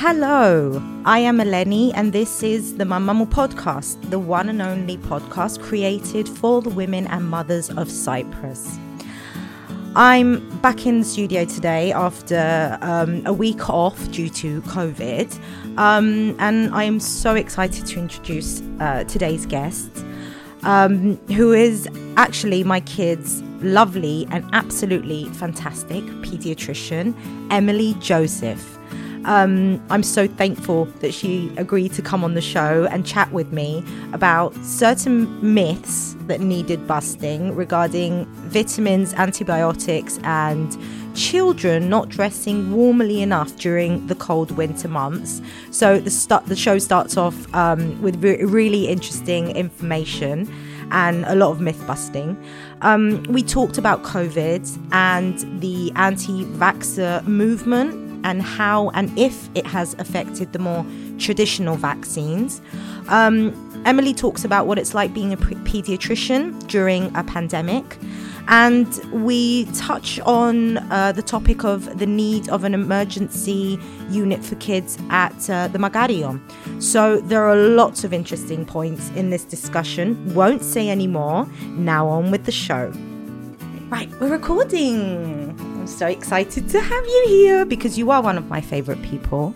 Hello, I am Eleni, and this is the Mamamu podcast, the one and only podcast created for the women and mothers of Cyprus. I'm back in the studio today after um, a week off due to COVID, um, and I am so excited to introduce uh, today's guest, um, who is actually my kids' lovely and absolutely fantastic pediatrician, Emily Joseph. Um, I'm so thankful that she agreed to come on the show and chat with me about certain myths that needed busting regarding vitamins, antibiotics, and children not dressing warmly enough during the cold winter months. So the start, the show starts off um, with re- really interesting information and a lot of myth busting. Um, we talked about COVID and the anti-vaxxer movement and how and if it has affected the more traditional vaccines. Um, Emily talks about what it's like being a pediatrician during a pandemic. And we touch on uh, the topic of the need of an emergency unit for kids at uh, the Magarion. So there are lots of interesting points in this discussion. Won't say any more. Now on with the show. Right, we're recording I'm so excited to have you here because you are one of my favorite people.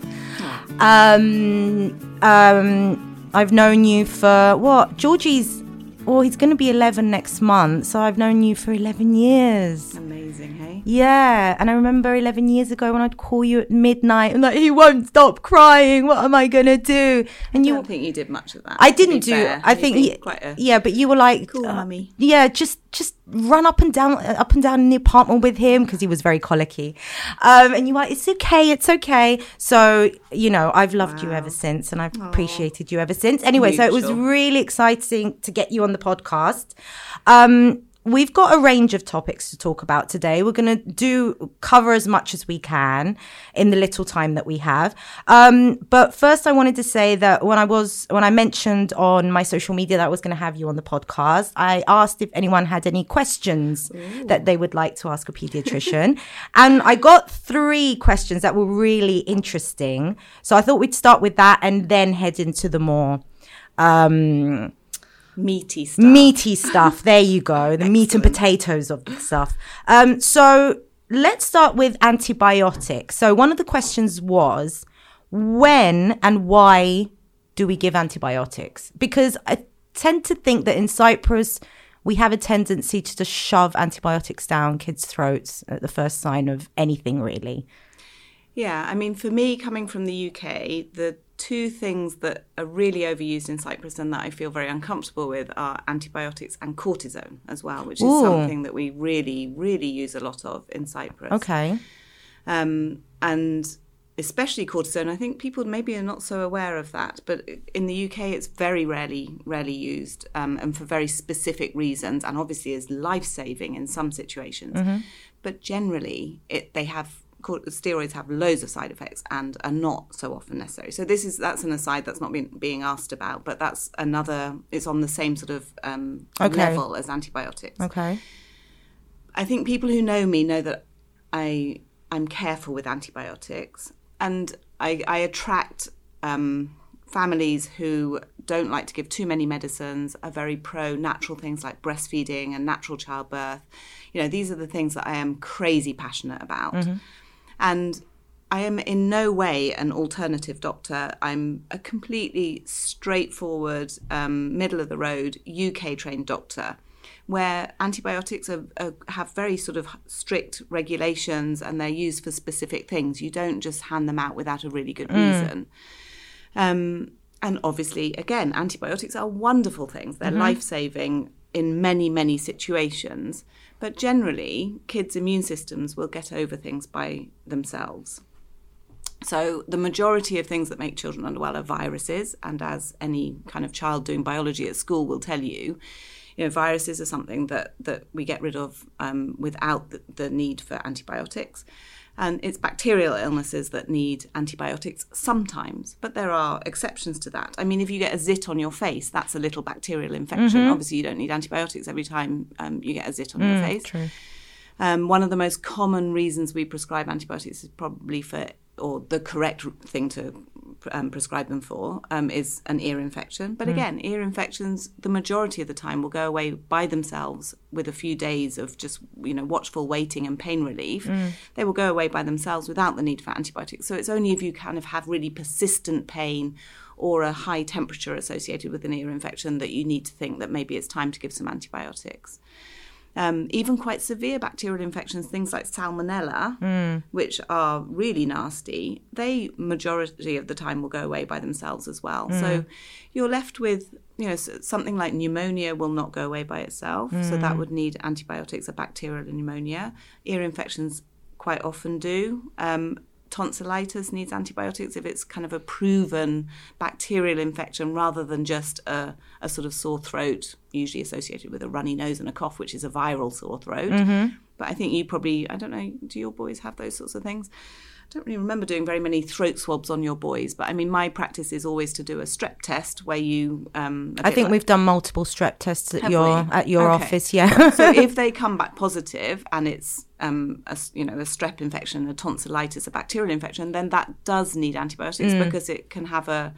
Um, um, I've known you for what? Georgie's, well, he's going to be 11 next month. So I've known you for 11 years. Amazing, hey? Yeah. And I remember 11 years ago when I'd call you at midnight and like, he won't stop crying. What am I going to do? And I you. I don't think you did much of that. I didn't do, fair. I think, he, yeah, but you were like, cool, uh, mummy. Yeah, just just run up and down up and down in the apartment with him because he was very colicky um, and you are it's okay it's okay so you know i've loved wow. you ever since and i've Aww. appreciated you ever since anyway Mutual. so it was really exciting to get you on the podcast um, we've got a range of topics to talk about today. We're going to do cover as much as we can in the little time that we have. Um, but first, I wanted to say that when I was when I mentioned on my social media that I was going to have you on the podcast, I asked if anyone had any questions Ooh. that they would like to ask a pediatrician, and I got three questions that were really interesting. So I thought we'd start with that and then head into the more. Um, meaty stuff. Meaty stuff. There you go. The meat and potatoes of the stuff. Um, so let's start with antibiotics. So one of the questions was when and why do we give antibiotics? Because I tend to think that in Cyprus, we have a tendency to just shove antibiotics down kids' throats at the first sign of anything, really. Yeah, I mean, for me, coming from the UK, the two things that are really overused in Cyprus and that I feel very uncomfortable with are antibiotics and cortisone as well, which is Ooh. something that we really, really use a lot of in Cyprus. Okay. Um, and especially cortisone, I think people maybe are not so aware of that, but in the UK it's very rarely, rarely used um, and for very specific reasons, and obviously is life saving in some situations. Mm-hmm. But generally, it, they have steroids have loads of side effects and are not so often necessary. So this is that's an aside that's not being being asked about, but that's another. It's on the same sort of um, okay. level as antibiotics. Okay. I think people who know me know that I I'm careful with antibiotics, and I, I attract um, families who don't like to give too many medicines, are very pro natural things like breastfeeding and natural childbirth. You know, these are the things that I am crazy passionate about. Mm-hmm. And I am in no way an alternative doctor. I'm a completely straightforward, um, middle of the road, UK trained doctor where antibiotics are, are, have very sort of strict regulations and they're used for specific things. You don't just hand them out without a really good mm. reason. Um, and obviously, again, antibiotics are wonderful things. They're mm-hmm. life saving in many, many situations. But generally, kids' immune systems will get over things by themselves. So, the majority of things that make children unwell are viruses, and as any kind of child doing biology at school will tell you, you know, viruses are something that, that we get rid of um, without the, the need for antibiotics. And it's bacterial illnesses that need antibiotics sometimes, but there are exceptions to that. I mean, if you get a zit on your face, that's a little bacterial infection. Mm-hmm. Obviously, you don't need antibiotics every time um, you get a zit on mm, your face. True. Um, one of the most common reasons we prescribe antibiotics is probably for or the correct thing to um, prescribe them for um, is an ear infection. But again, ear infections, the majority of the time, will go away by themselves with a few days of just you know watchful waiting and pain relief. They will go away by themselves without the need for antibiotics. So it's only if you kind of have really persistent pain or a high temperature associated with an ear infection that you need to think that maybe it's time to give some antibiotics. Um, even quite severe bacterial infections, things like salmonella, which are really nasty, they majority of the time will go away by themselves as well. So you're left with, you know, something like pneumonia will not go away by itself. So that would need antibiotics, a bacterial pneumonia. Ear infections quite often do. Um, tonsillitis needs antibiotics if it's kind of a proven bacterial infection rather than just a, a sort of sore throat, usually associated with a runny nose and a cough, which is a viral sore throat. Mm-hmm. But I think you probably, I don't know, do your boys have those sorts of things? I don't really remember doing very many throat swabs on your boys, but I mean, my practice is always to do a strep test where you. Um, I think like- we've done multiple strep tests at your we? at your Okay. office. Yeah. so if they come back positive and it's um, a, you know a strep infection, a tonsillitis, a bacterial infection, then that does need antibiotics Mm. because it can have a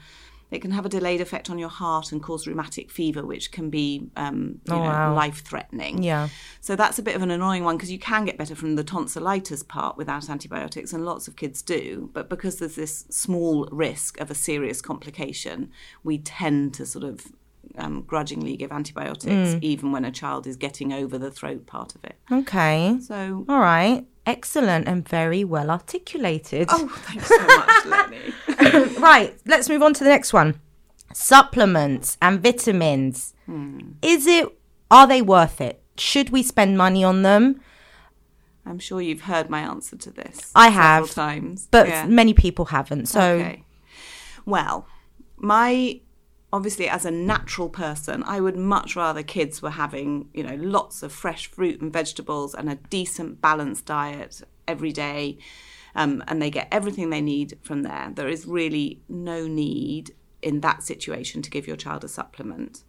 it can have a delayed effect on your heart and cause rheumatic fever, which can be um, you Oh, know, wow. life threatening. yeah. So that's a bit of an annoying one because you can get better from the tonsillitis part without antibiotics, and lots of kids do. But because there's this small risk of a serious complication, we tend to sort of um, grudgingly give antibiotics, even when a child is getting over the throat part of it. Okay. So, All right. Excellent and very well articulated. oh, thanks so much, Lenny. right, let's move on to the next one. Supplements and vitamins. Hmm. Is it are they worth it? Should we spend money on them? I'm sure you've heard my answer to this. I have, times, But Yeah. many people haven't. So Okay. Well, my obviously as a natural person, I would much rather kids were having, you know, lots of fresh fruit and vegetables and a decent balanced diet every day. Um, and they get everything they need from there. There is really no need in that situation to give your child a supplement.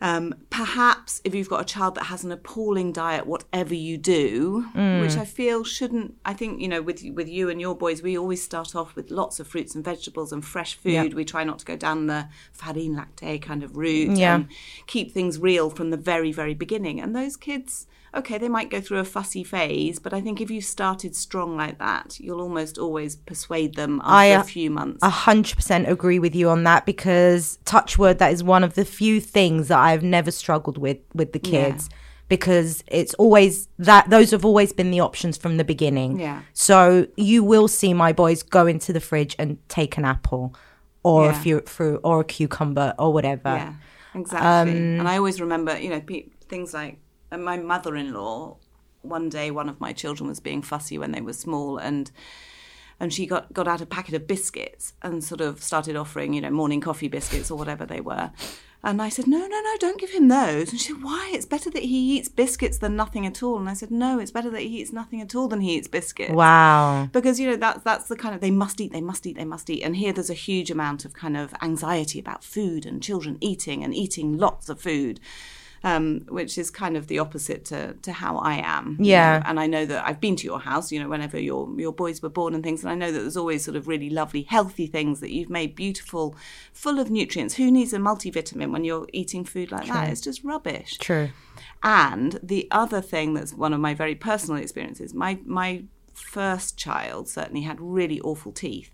Um, perhaps if you've got a child that has an appalling diet, whatever you do, which I feel shouldn't. I think you know, with with you and your boys, we always start off with lots of fruits and vegetables and fresh food. Yeah. We try not to go down the farine lactée kind of route Yeah. and keep things real from the very very beginning. And those kids, okay, they might go through a fussy phase, but I think if you started strong like that, you'll almost always persuade them after I, a uh, few months. a hundred percent agree with you on that because touch word that is one of the few things that I've never struggled with with the Yeah. kids because it's always that those have always been the options from the beginning. Yeah. So you will see my boys go into the fridge and take an apple or a few fruit or a cucumber or whatever. Yeah, exactly. and I always remember, you know, pe- things like and my mother-in-law. One day, one of my children was being fussy when they were small, and and she got got out a packet of biscuits and sort of started offering, you know, morning coffee biscuits or whatever they were. And I said, no, no, no, don't give him those. And she said, why? It's better that he eats biscuits than nothing at all. And I said, no, it's better that he eats nothing at all than he eats biscuits Wow. because you know that's that's the kind of they must eat they must eat they must eat and here there's a huge amount of kind of anxiety about food and children eating and eating lots of food um, which is kind of the opposite to, to how I am. you Yeah. know. And I know that I've been to your house, you know, whenever your your boys were born and things, and I know that there's always sort of really lovely, healthy things that you've made beautiful, full of nutrients. Who needs a multivitamin when you're eating food like that? It's just rubbish. True. And the other thing that's one of my very personal experiences, my my first child certainly had really awful teeth.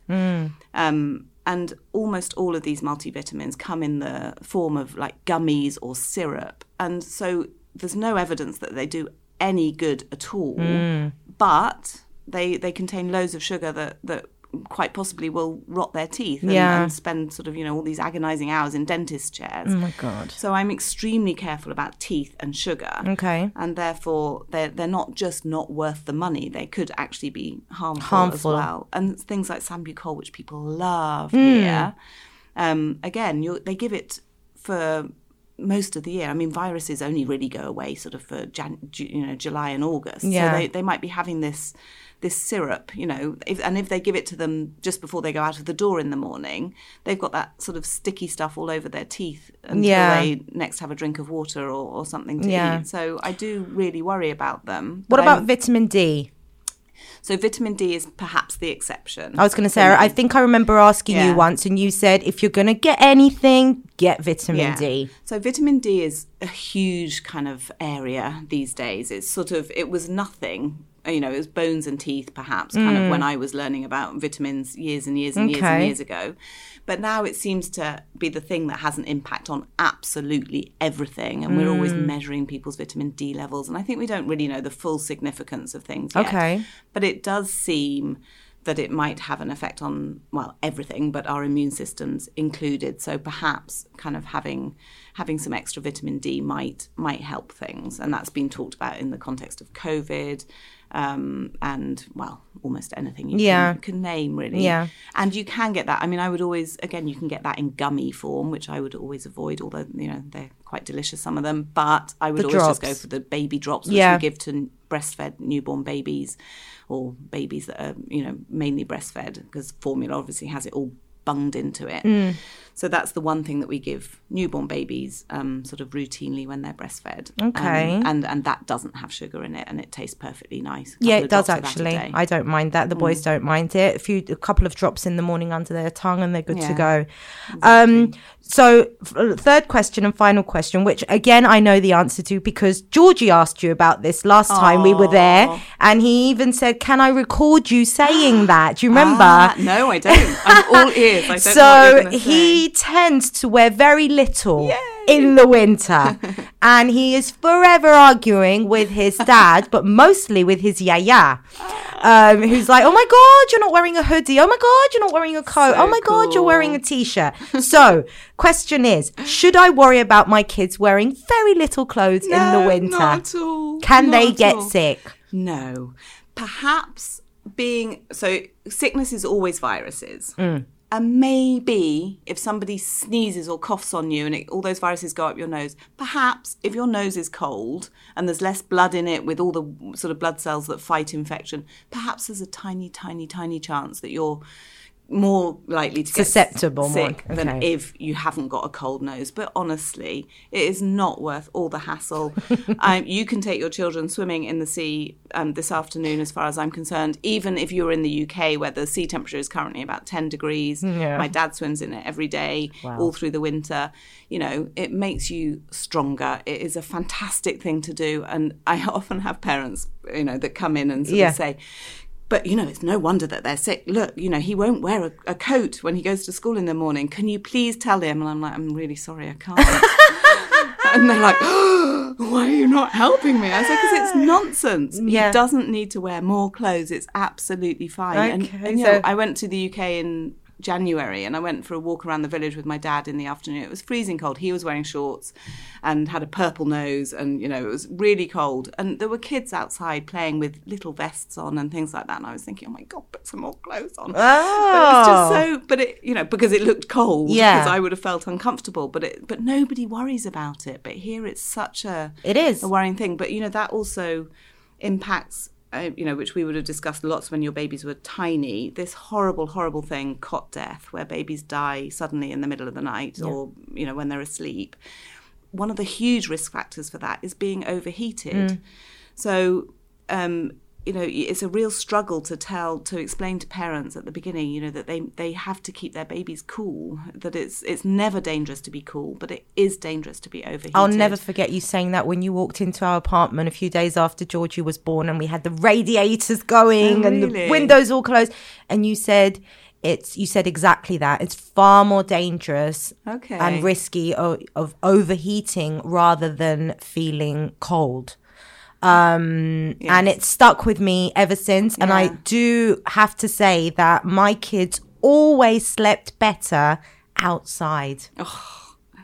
Um, and almost all of these multivitamins come in the form of like gummies or syrup. And so there's no evidence that they do any good at all. Mm. But they they contain loads of sugar that, that quite possibly will rot their teeth and, Yeah. and spend sort of, you know, all these agonizing hours in dentist chairs. Oh my god. So I'm extremely careful about teeth and sugar. Okay. And therefore, they're, they're not just not worth the money, they could actually be harmful, Harmful. as well. And things like Sambucol, which people love Hmm. here, um, again, you they give it for most of the year. I mean, viruses only really go away sort of for Jan, you know July and August. Yeah. So they, they might be having this this syrup, you know, if, and if they give it to them just before they go out of the door in the morning, they've got that sort of sticky stuff all over their teeth until Yeah. they next have a drink of water or, or something to Yeah. eat. So I do really worry about them. What about I'm- vitamin D? So vitamin D is perhaps the exception. I was going to say, I think I remember asking you once, and you said if you're going to get anything, get vitamin Yeah. D. So vitamin D is a huge kind of area these days. It's sort of it was nothing. You know, it was bones and teeth, perhaps, kind of mm. when I was learning about vitamins years and years and years and years ago. But now it seems to be the thing that has an impact on absolutely everything. And we're always mm. measuring people's vitamin D levels. And I think we don't really know the full significance of things yet. Okay. But it does seem that it might have an effect on well everything but our immune systems included so perhaps kind of having having some extra vitamin D might might help things and that's been talked about in the context of covid um, and well almost anything you Yeah. can, can name really Yeah. and you can get that i mean i would always again you can get that in gummy form which i would always avoid although you know they're quite delicious some of them but i would The always just go for the baby drops which Yeah. we give to breastfed newborn babies or babies that are you know mainly breastfed because formula obviously has it all bunged into it Mm. so that's the one thing that we give newborn babies um, sort of routinely when they're breastfed Okay. Um, and and that doesn't have sugar in it and it tastes perfectly nice Yeah, it does drops of that a actually. Mm. I don't mind that. The boys don't mind it. A few, a couple of drops in the morning under their tongue, and they're good to Yeah, go. Um, so f- third question and final question, which again I know the answer to because Georgie asked you about this last time we were there, and he even said, "Can I record you saying that?" Do you remember? Ah, no I don't I'm all ears I don't so he tends to wear very little Yay. in the winter and he is forever arguing with his dad but mostly with his yaya um, who's like oh my god you're not wearing a hoodie oh my god you're not wearing a coat So oh my god you're wearing a t-shirt so question is should i worry about my kids wearing very little clothes in the winter not at all. can Not they get all. sick No. Perhaps being so sickness is always viruses. Mm. And maybe if somebody sneezes or coughs on you and it, all those viruses go up your nose, perhaps if your nose is cold and there's less blood in it with all the sort of blood cells that fight infection, perhaps there's a tiny, tiny, tiny chance that you're more likely to get Susceptible more, sick than okay. if you haven't got a cold nose. But honestly, it is not worth all the hassle. um, you can take your children swimming in the sea um, this afternoon, as far as I'm concerned, even if you're in the UK where the sea temperature is currently about 10 degrees. Yeah. My dad swims in it every day, all through the winter. You know, it makes you stronger. It is a fantastic thing to do. And I often have parents, you know, that come in and sort Yeah. of say, but you know, it's no wonder that they're sick. Look, you know, he won't wear a, a coat when he goes to school in the morning. Can you please tell him? And I'm like, I'm really sorry, I can't. and they're like, oh, why are you not helping me? I was like, because it's nonsense. Yeah. He doesn't need to wear more clothes. It's absolutely fine. Okay, and, and so- know, I went to the UK in January and I went for a walk around the village with my dad in the afternoon. It was freezing cold. He was wearing shorts and had a purple nose and you know it was really cold and there were kids outside playing with little vests on and things like that and I was thinking oh my god put some more clothes on. But it's just Oh. so but it you know because it looked cold Yeah. because I would have felt uncomfortable but it but nobody worries about it but here it's such a It is. a worrying thing. But you know that also impacts. Uh, you know, which we would have discussed lots when your babies were tiny. This horrible, horrible thing, cot death, where babies die suddenly in the middle of the night, or you know when they're asleep. One of the huge risk factors for that is being overheated. So, um, you know, it's a real struggle to tell, to explain to parents at the beginning, you know, that they they have to keep their babies cool. That it's it's never dangerous to be cool, but it is dangerous to be overheated. I'll never forget you saying that when you walked into our apartment a few days after Georgie was born and we had the radiators going Oh, and the windows all closed and you said it's you said exactly that it's far more dangerous Okay. and risky of, of overheating rather than feeling cold um and it's stuck with me ever since. And i do have to say that my kids always slept better outside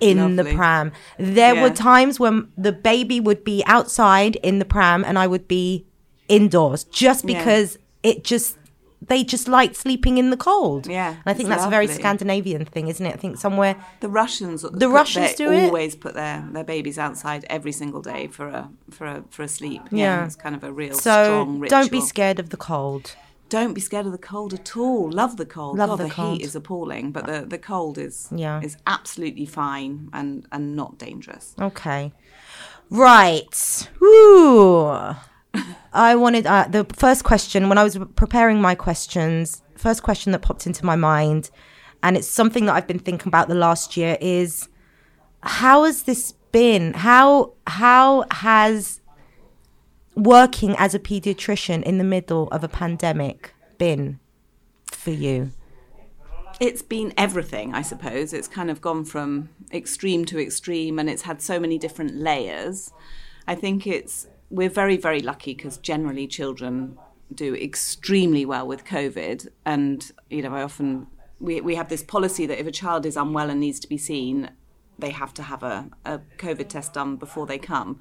in the pram. There were times when the baby would be outside in the pram and I would be indoors just Yeah. because it just they just like sleeping in the cold. Yeah, And I think that's a very. Scandinavian thing, isn't it? I think somewhere The Russians, the Russians do it? always put their, their babies outside every single day for a for a for a sleep. Yeah, Yeah. it's kind of a real so strong ritual. don't be scared of the cold. Don't be scared of the cold at all. Love the cold. Love God, the the, cold. heat is appalling, but the, the cold is Yeah. is absolutely fine and and not dangerous. Okay. Right. Woo. I wanted uh, the first question when I was preparing my questions. First question that popped into my mind, and it's something that I've been thinking about the last year is how has this been? How how has working as a pediatrician in the middle of a pandemic been for you? It's been everything, I suppose. It's kind of gone from extreme to extreme and it's had so many different layers. I think it's we're very very lucky because generally children do extremely well with COVID and you know I often we we have this policy that if a child is unwell and needs to be seen they have to have a, a COVID test done before they come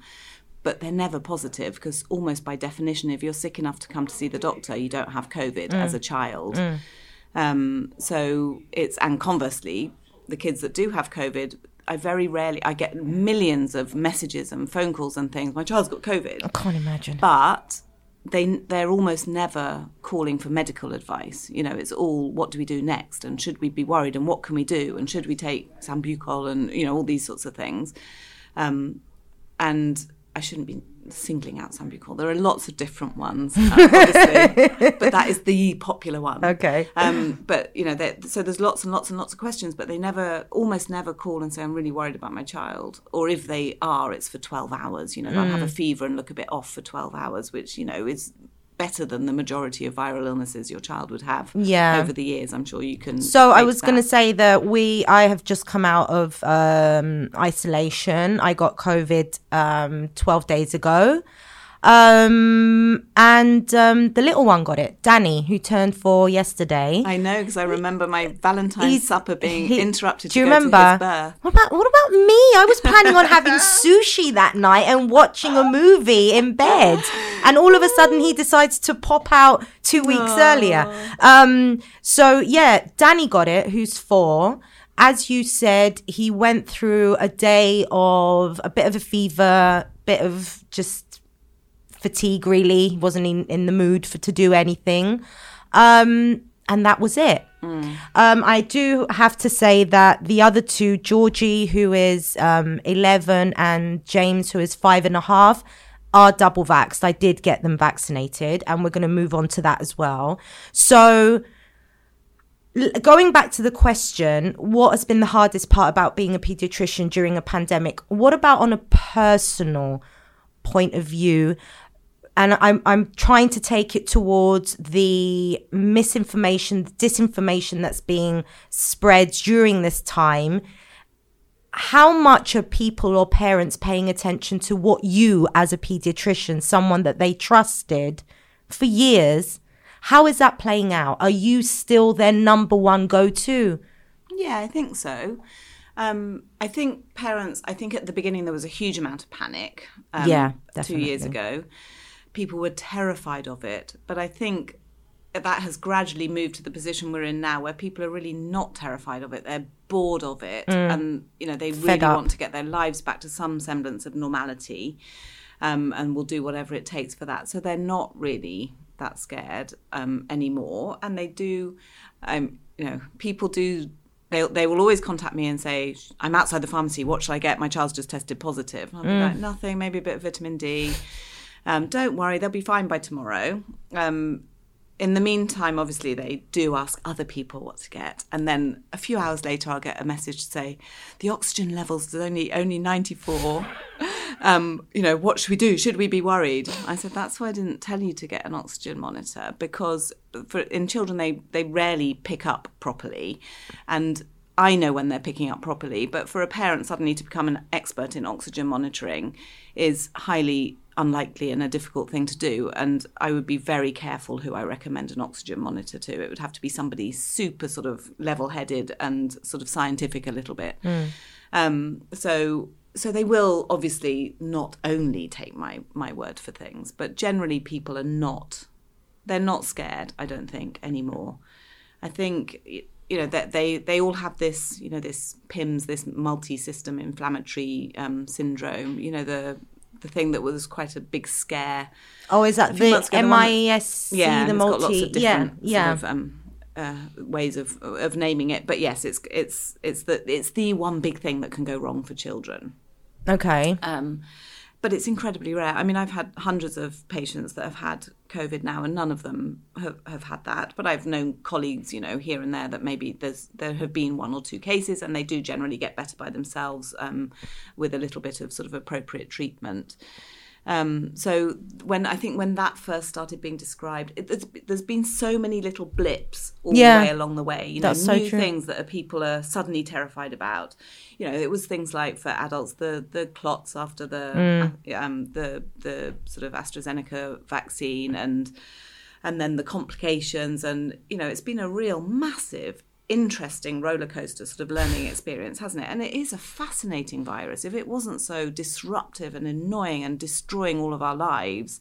but they're never positive because almost by definition, if you're sick enough to come to see the doctor, you don't have COVID mm. as a child. Mm. Um, so it's and conversely, the kids that do have COVID, I very rarely I get millions of messages and phone calls and things. My child's got COVID. I can't imagine. But they they're almost never calling for medical advice. You know, it's all what do we do next, and should we be worried, and what can we do, and should we take sambucol, and you know all these sorts of things. Um, and I shouldn't be singling out Sambucol. There are lots of different ones, obviously, but that is the popular one. Okay. Um, but you know, so there's lots and lots and lots of questions, but they never, almost never call and say, "I'm really worried about my child," or if they are, it's for 12 hours. You know, they'll have a mm. fever and look a bit off for 12 hours, which you know is better than the majority of viral illnesses your child would have yeah. over the years. I'm sure you can. So I was going to say that we, I have just come out of um, isolation. I got COVID um, 12 days ago. Um, and um, the little one got it, Danny, who turned four yesterday. I know because I remember my Valentine's supper being he, interrupted. Do you remember? What about what about me? I was planning on having sushi that night and watching a movie in bed, and all of a sudden he decides to pop out two weeks Aww. earlier. Um, so yeah, Danny got it, who's four as you said, he went through a day of a bit of a fever, bit of just fatigue really. Wasn't in, in the mood for to do anything. Um, and that was it. Mm. Um, I do have to say that the other two, Georgie, who is um, 11, and James, who is five and a half, are double vaxxed. I did get them vaccinated, and we're going to move on to that as well. So, going back to the question, what has been the hardest part about being a pediatrician during a pandemic? What about on a personal point of view? And I'm I'm trying to take it towards the misinformation, the disinformation that's being spread during this time. How much are people or parents paying attention to what you, as a pediatrician, someone that they trusted for years, how is that playing out? Are you still their number one go to? Yeah, I think so. Um, I think parents, I think at the beginning there was a huge amount of panic. Um, yeah, definitely. two years ago people were terrified of it. But I think that has gradually moved to the position we're in now where people are really not terrified of it. They're bored of it. Mm. And, you know, they really want to get their lives back to some semblance of normality um, and will do whatever it takes for that. So they're not really that scared um, anymore. And they do, um, you know, people do they, they will always contact me and say, I'm outside the pharmacy. What should I get? My child's just tested positive. I'll be mm. like, nothing, maybe a bit of vitamin D. Um, don't worry, they'll be fine by tomorrow. Um, in the meantime, obviously, they do ask other people what to get, and then a few hours later, I'll get a message to say the oxygen levels is only only ninety four. Um, you know, what should we do? Should we be worried? I said that's why I didn't tell you to get an oxygen monitor because for in children they they rarely pick up properly, and I know when they're picking up properly. But for a parent suddenly to become an expert in oxygen monitoring is highly unlikely and a difficult thing to do. And I would be very careful who I recommend an oxygen monitor to. It would have to be somebody super sort of level headed and sort of scientific a little bit. Mm. Um, so so they will obviously not only take my my word for things, but generally people are not they're not scared. I don't think anymore. I think you know that they they all have this you know this PIMS this multi-system inflammatory um, syndrome. You know the the thing that was quite a big scare. Oh, is that the MIS? Yeah, the multi. yeah, yeah. Sort of, um, uh, ways of of naming it, but yes, it's it's it's the it's the one big thing that can go wrong for children. Okay. Um, but it's incredibly rare. I mean, I've had hundreds of patients that have had COVID now, and none of them have, have had that. But I've known colleagues, you know, here and there that maybe there's there have been one or two cases, and they do generally get better by themselves um, with a little bit of sort of appropriate treatment. Um, so when I think when that first started being described, it, there's, there's been so many little blips all Yeah. the way along the way. You know, so new things that people are suddenly terrified about. You know, it was things like for adults the the clots after the Mm. um, the the sort of AstraZeneca vaccine and and then the complications and you know it's been a real massive interesting roller coaster sort of learning experience hasn't it? And it is a fascinating virus. If it wasn't so disruptive and annoying and destroying all of our lives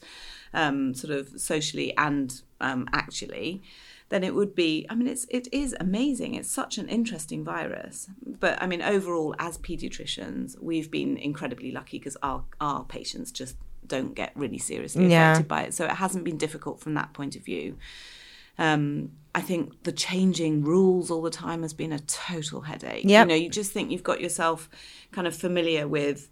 um, sort of socially and um, actually then it would be i mean it's it is amazing. It's such an interesting virus. But i mean overall as pediatricians we've been incredibly lucky because our our patients just don't get really seriously Yeah. affected by it. So it hasn't been difficult from that point of view um, I think the changing rules all the time has been a total headache. Yep. You know, you just think you've got yourself kind of familiar with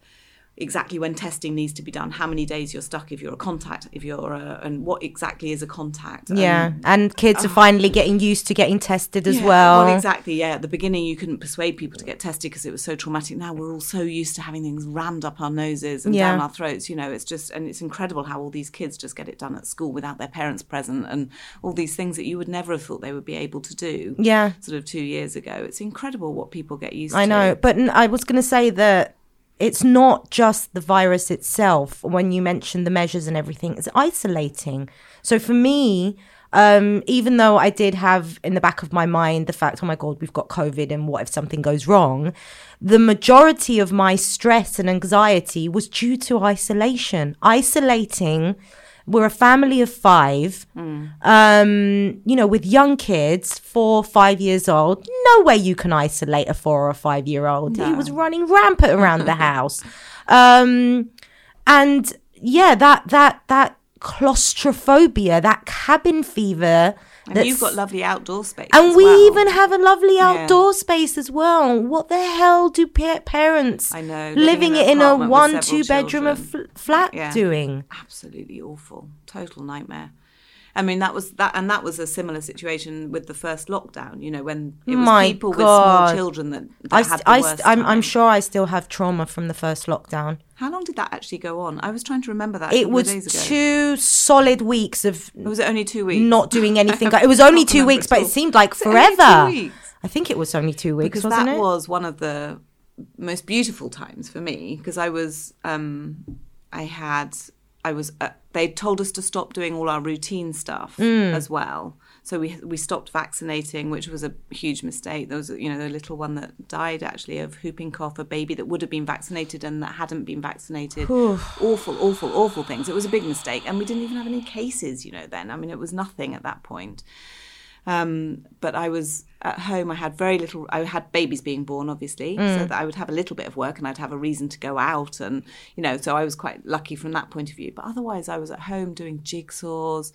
exactly when testing needs to be done, how many days you're stuck if you're a contact, if you're a, and what exactly is a contact. Yeah, and kids are ah. finally getting used to getting tested as Yeah, well. exactly. Yeah, at the beginning you couldn't persuade people to get tested because it was so traumatic. Now we're all so used to having things rammed up our noses and Yeah. down our throats. You know, it's just and it's incredible how all these kids just get it done at school without their parents present and all these things that you would never have thought they would be able to do. Yeah. sort of two years ago. It's incredible what people get used to. I know, but I was going to say that it's not just the virus itself. When you mentioned the measures and everything, it's isolating. So for me, um, even though I did have in the back of my mind the fact, oh my God, we've got COVID and what if something goes wrong? The majority of my stress and anxiety was due to isolation. Isolating. We're a family of five, um, you know, with young kids, four, five years old. No way you can isolate a four or five year old. He was running rampant around the house. Um, and yeah, that, that, that claustrophobia, that cabin fever. And you've got lovely outdoor space, and we well. even have a lovely outdoor space as well. What the hell do pa- parents I know, living, living in it in a one, two bedroom of children. fl- flat Yeah. doing? absolutely awful, total nightmare. I mean, that was that, and that was a similar situation with the first lockdown. You know, when it was My people with small children that, that I, had the I, worst. I'm, I'm sure I still have trauma from the first lockdown. How long did that actually go on? I was trying to remember that. It was two solid weeks of Was it only two weeks? not doing anything. it was only two weeks, but it seemed like Was it only two forever. I think it was only two weeks, because that it? was one of the most beautiful times for me because I was um I had I was uh, they told us to stop doing all our routine stuff Mm. as well. So we we stopped vaccinating which was a huge mistake. There was you know the little one that died actually of whooping cough a baby that would have been vaccinated and that hadn't been vaccinated. Awful awful awful things. It was a big mistake. And we didn't even have any cases you know then. I mean it was nothing at that point um, but I was at home. I had very little. I had babies being born, obviously, Mm. so that I would have a little bit of work and I'd have a reason to go out, and you know, so I was quite lucky from that point of view. But otherwise, I was at home doing jigsaws,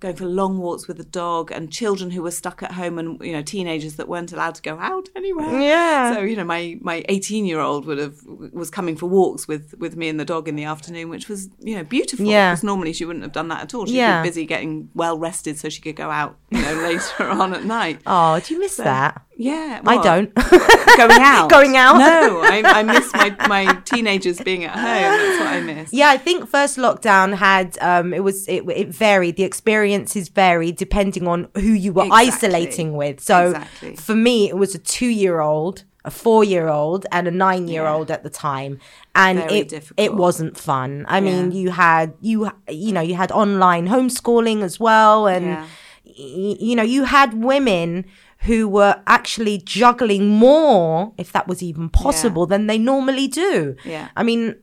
going for long walks with the dog, and children who were stuck at home, and you know, teenagers that weren't allowed to go out anywhere. Yeah. So you know, my my eighteen year old would have was coming for walks with with me and the dog in the afternoon, which was you know beautiful. Yeah. Because normally she wouldn't have done that at all. She'd Yeah. be busy getting well rested so she could go out, you know, later on at night. Oh, do you miss that? Yeah, I don't. Going out, Going out? No, I, I miss my my teenagers being at home. That's what I miss. Yeah, I think first lockdown had um it was it it varied. The experiences varied depending on who you were Exactly. isolating with. So Exactly. for me it was a 2-year-old, a 4-year-old and a 9-year-old at the time. And Very it difficult. it wasn't fun. I mean, you had you you know, you had online homeschooling as well and Yeah. y- you know, you had women who were actually juggling more, if that was even possible, than they normally do. Yeah. I mean,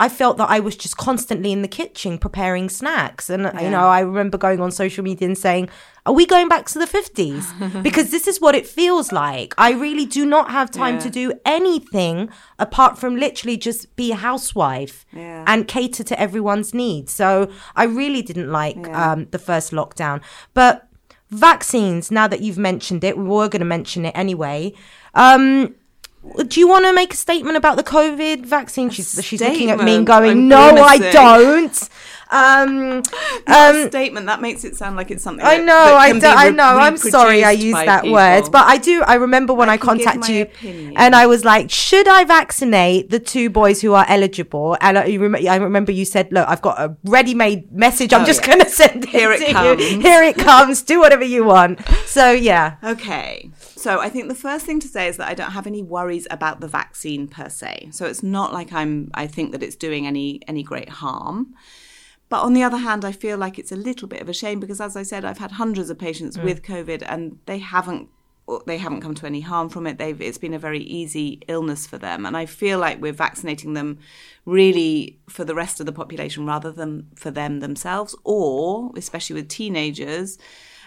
I felt that I was just constantly in the kitchen preparing snacks. And, you know, I remember going on social media and saying, Are we going back to the 50s? because this is what it feels like. I really do not have time Yeah. to do anything apart from literally just be a housewife Yeah. and cater to everyone's needs. So I really didn't like Yeah. um, the first lockdown. But vaccines, now that you've mentioned it, we were going to mention it anyway. Um, do you want to make a statement about the COVID vaccine? She's, she's looking at me and going, "No, I don't." Um, um, statement that makes it sound like it's something. I know, that I can do, I know. I'm sorry I used that people. word, but I do. I remember when I, can give contact my you, opinion. and I was like, "Should I vaccinate the two boys who are eligible?" And I, you rem- I remember you said, "Look, I've got a ready-made message. I'm Oh, just yeah. going to send it Here it to you. comes. Here it comes. Do whatever you want." So yeah, Okay. So I think the first thing to say is that I don't have any worries about the vaccine per se. So it's not like I'm I think that it's doing any any great harm. But on the other hand, I feel like it's a little bit of a shame because as I said, I've had hundreds of patients mm. with COVID and they haven't they haven't come to any harm from it. They've it's been a very easy illness for them. And I feel like we're vaccinating them really for the rest of the population rather than for them themselves, or especially with teenagers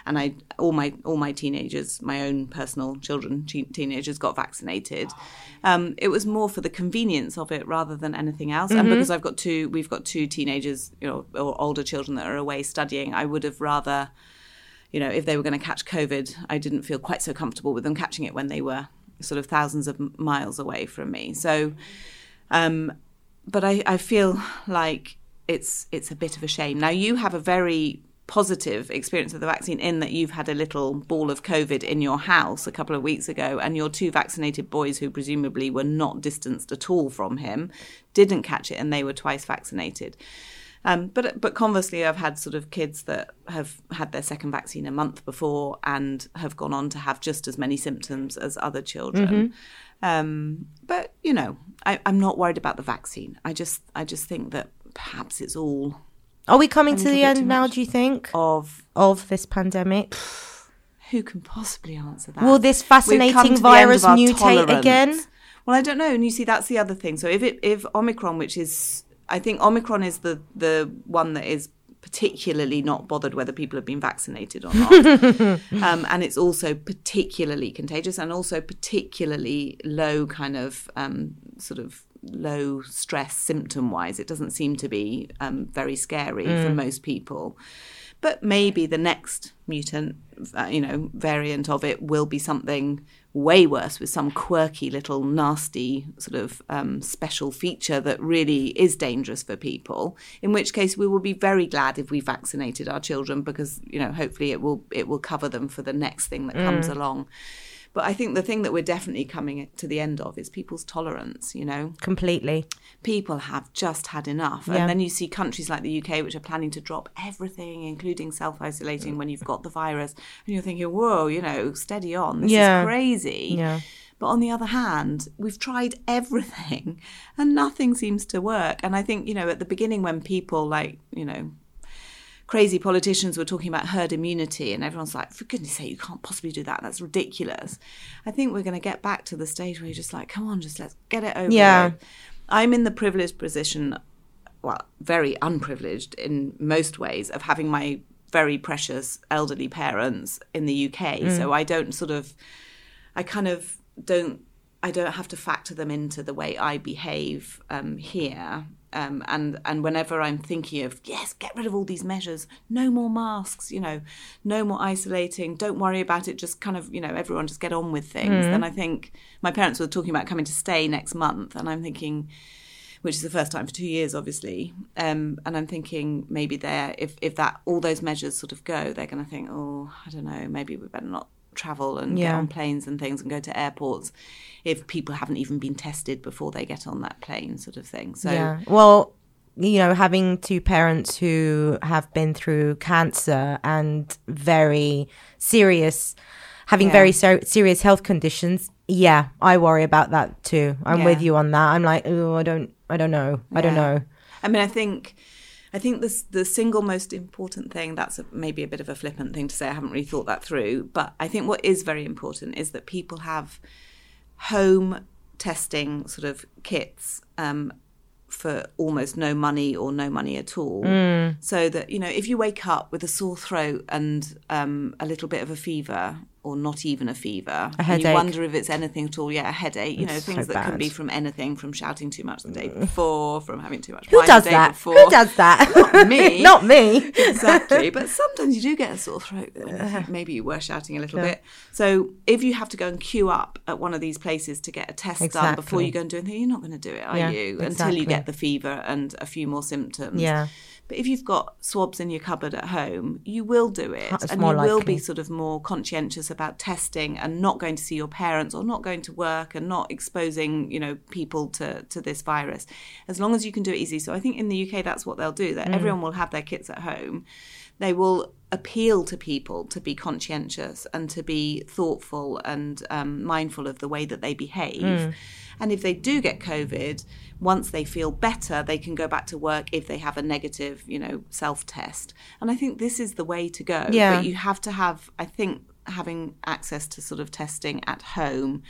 and I all my all my teenagers, my own personal children, teen- teenagers got vaccinated. Um, it was more for the convenience of it rather than anything else. And because I've got two, we've got two teenagers, you know, or older children that are away studying. I would have rather, you know, if they were going to catch COVID, I didn't feel quite so comfortable with them catching it when they were sort of thousands of miles away from me. So, um, but I, I feel like it's it's a bit of a shame. Now you have a very positive experience of the vaccine in that you've had a little ball of COVID in your house a couple of weeks ago, and your two vaccinated boys, who presumably were not distanced at all from him, didn't catch it, and they were twice vaccinated. Um, but but conversely, I've had sort of kids that have had their second vaccine a month before and have gone on to have just as many symptoms as other children. Um, but you know, I, I'm not worried about the vaccine. I just I just think that perhaps it's all are we coming to the end now? Do you think of of this pandemic? who can possibly answer that. Will this fascinating to the end virus mutate tolerance. again? Well, I don't know. And you see, that's the other thing. So if it if Omicron, which is I think Omicron is the the one that is particularly not bothered whether people have been vaccinated or not, um, and it's also particularly contagious and also particularly low kind of um, sort of low stress symptom wise. It doesn't seem to be um, very scary for most people but maybe the next mutant, uh, you know, variant of it will be something way worse with some quirky little nasty sort of um, special feature that really is dangerous for people. In which case, we will be very glad if we vaccinated our children because you know, hopefully, it will it will cover them for the next thing that comes along. But I think the thing that we're definitely coming to the end of is people's tolerance. You know, Completely. people have just had enough. Yeah. And then you see countries like the UK which are planning to drop everything, including self isolating when you've got the virus. And you're thinking, whoa, you know, steady on. This Yeah. is crazy. Yeah. But on the other hand, we've tried everything and nothing seems to work. And I think, you know, at the beginning when people like, you know, crazy politicians were talking about herd immunity and everyone's like for goodness sake you can't possibly do that that's ridiculous i think we're going to get back to the stage where you're just like come on just let's get it over Yeah. with. i'm in the privileged position well very unprivileged in most ways of having my very precious elderly parents in the uk so i don't sort of I kind of don't I don't have to factor them into the way I behave um, here. Um, and and whenever I'm thinking of yes, get rid of all these measures, no more masks, you know, no more isolating, don't worry about it, just kind of you know everyone just get on with things. Then I think my parents were talking about coming to stay next month, and I'm thinking, which is the first time for two years, obviously. Um, and I'm thinking maybe they're if if that all those measures sort of go, they're going to think, oh, I don't know, maybe we better not travel and get on planes and things and go to airports if people haven't even been tested before they get on that plane, sort of thing. So Yeah. Well, you know, having two parents who have been through cancer and very serious, having Yeah. very ser- serious health conditions. Yeah, I worry about that too. I'm Yeah. with you on that. I'm like, oh, I don't, I don't know, I don't know. I mean, I think, I think this the single most important thing. That's a, maybe a bit of a flippant thing to say. I haven't really thought that through, but I think what is very important is that people have home testing sort of kits um, for almost no money or no money at all. So that you know, if you wake up with a sore throat and um, a little bit of a fever, or not even a fever. A And headache. You wonder if it's anything at all. Yeah, a headache. You know, things so that can be from anything, from shouting too much the day mm. before, from having too much Who wine does the day that? before. Who does that? Not me. Not me. exactly. But sometimes you do get a sore throat. you uh-huh. Maybe you were shouting a little bit. So if you have to go and queue up at one of these places to get a test done before you go and do anything, you're not going to do it, are Yeah, you? Until you get the fever and a few more symptoms. Yeah. But if you've got swabs in your cupboard at home, you will do it. It's and you will be sort of more conscientious about testing and not going to see your parents or not going to work and not exposing, you know, people to, to this virus. As long as you can do it easy. So I think in the UK that's what they'll do, Mm. that everyone will have their kits at home. They will appeal to people to be conscientious and to be thoughtful and um, mindful of the way that they behave. Mm. And if they do get COVID, once they feel better, they can go back to work if they have a negative, you know, self test. And I think this is the way to go. Yeah. But you have to have, I think, having access to sort of testing at home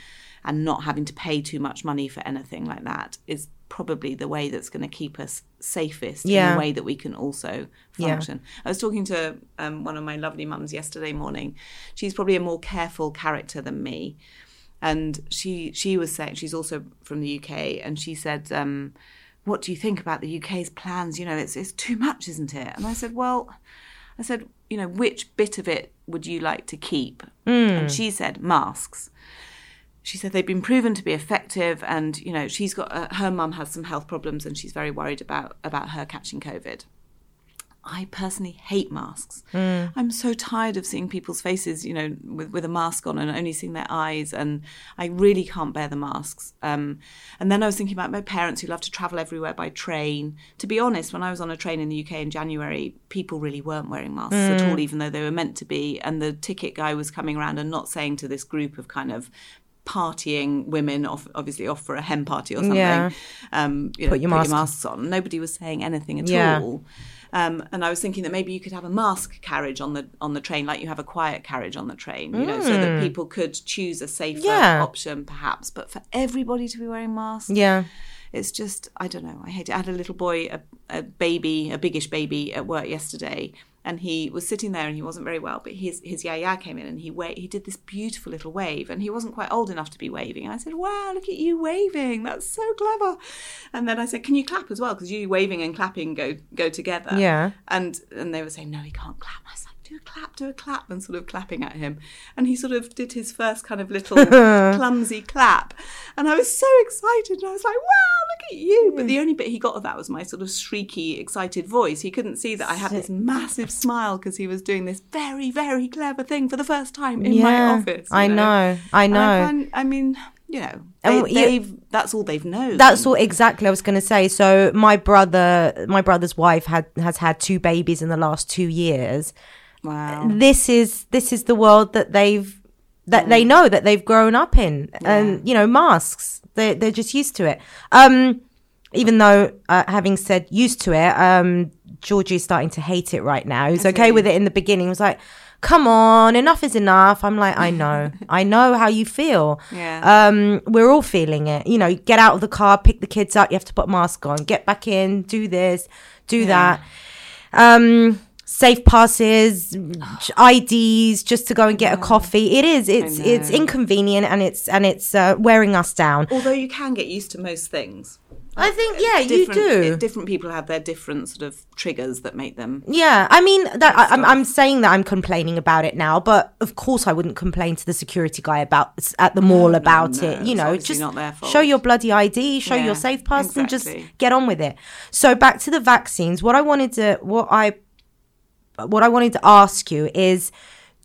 and not having to pay too much money for anything like that is probably the way that's going to keep us safest in Yeah. a way that we can also Yeah. function. I was talking to um, one of my lovely mums yesterday morning. She's probably a more careful character than me, and she she was saying she's also from the UK, and she said, um, "What do you think about the UK's plans? You know, it's it's too much, isn't it?" And I said, "Well." I said, you know, which bit of it would you like to keep? And she said, masks she said they've been proven to be effective and you know she's got uh, her mum has some health problems and she's very worried about about her catching covid. I personally hate masks. I'm so tired of seeing people's faces you know with, with a mask on and only seeing their eyes and i really can't bear the masks. Um, and then i was thinking about my parents who love to travel everywhere by train. To be honest when i was on a train in the uk in january people really weren't wearing masks at all even though they were meant to be. And the ticket guy was coming around and not saying to this group of kind of partying women off obviously off for a hen party or something Yeah. um you know, Put your mask on. masks on nobody was saying anything at Yeah. all um, and I was thinking that maybe you could have a mask carriage on the on the train, like you have a quiet carriage on the train, you know, so that people could choose a safer Hmm. Yeah. option, perhaps. But for everybody to be wearing masks, Yeah. it's just I don't know. I hate it. I had a little boy, a, a baby, a biggish baby at work yesterday, and he was sitting there and he wasn't very well. But his his yaya came in and he wa- he did this beautiful little wave, and he wasn't quite old enough to be waving. I said, "Wow, look at you waving! That's so clever." And then I said, "Can you clap as well? Because you waving and clapping go go together." Yeah. And and they were saying, "No, he can't clap." I like, "Do a clap, do a clap," and sort of clapping at him. And he sort of did his first kind of little clumsy clap, and I was so excited. And I was like, "Wow, look at you!" But the only bit he got of that was my sort of shrieky, excited voice. He couldn't see that I had this massive smile because he was doing this very, very clever thing for the first time in my office. I know, I know. I, find, I mean, you know, they, they've that's all they've known. That's all exactly I was going to say. So my brother, my brother's wife had has had two babies in the last two years. Wow. This is this is the world that they've that they know that they've grown up in, and you know masks. They they're just used to it. Um, even though uh, having said used to it, um, Georgie's starting to hate it right now. He's okay with it in the beginning. He was like. Come on, enough is enough. I'm like, I know, I know how you feel. Yeah. Um, we're all feeling it. You know, get out of the car, pick the kids up. You have to put a mask on. Get back in. Do this. Do that. Um, safe passes, IDs, just to go and get a coffee. It is. It's it's inconvenient and it's and it's uh, wearing us down. Although you can get used to most things. I think yeah, you do. Different people have their different sort of triggers that make them. Yeah, I mean that I, I'm I'm saying that I'm complaining about it now, but of course I wouldn't complain to the security guy about at the mall about no, it. You it's know, just not their fault. show your bloody ID, show Yeah, your safe pass, and just get on with it. So back to the vaccines. What I wanted to what I what I wanted to ask you is,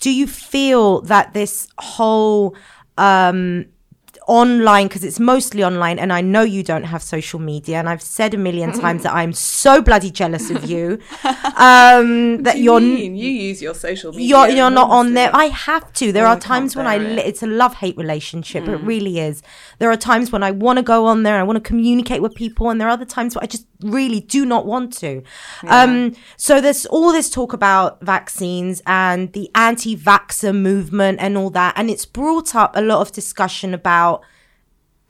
do you feel that this whole um online because it's mostly online and I know you don't have social media and I've said a million times that I'm so bloody jealous of you um that you you're mean? you use your social media. you're you're not on there. I have to. There Oh, are times when I it. Mm. it's a love hate relationship. It really is. There are times when I want to go on there. I want to communicate with people, and there are other times where I just really do not want to. Um, so there's all this talk about vaccines and the anti-vaxxer movement and all that, and it's brought up a lot of discussion about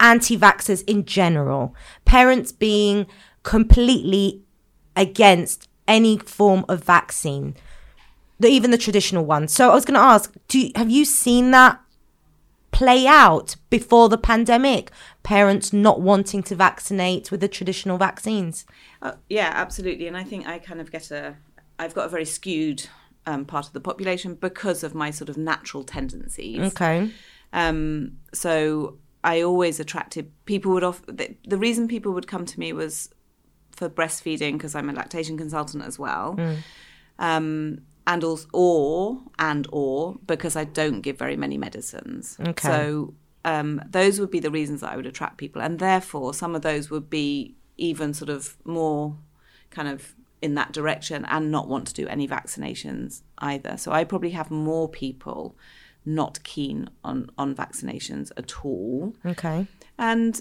anti-vaxxers in general. Parents being completely against any form of vaccine the, even the traditional ones. So I was going to ask, do you, have you seen that play out before the pandemic? Parents not wanting to vaccinate with the traditional vaccines. Uh, yeah, absolutely. And I think I kind of get a, I've got a very skewed um, part of the population because of my sort of natural tendencies. Okay. Um, so I always attracted people would off the, the reason people would come to me was for breastfeeding because I'm a lactation consultant as well. Mm. Um, and also or and or because I don't give very many medicines. Okay. So um, those would be the reasons that I would attract people, and therefore some of those would be even sort of more kind of in that direction and not want to do any vaccinations either. So I probably have more people not keen on on vaccinations at all. Okay. And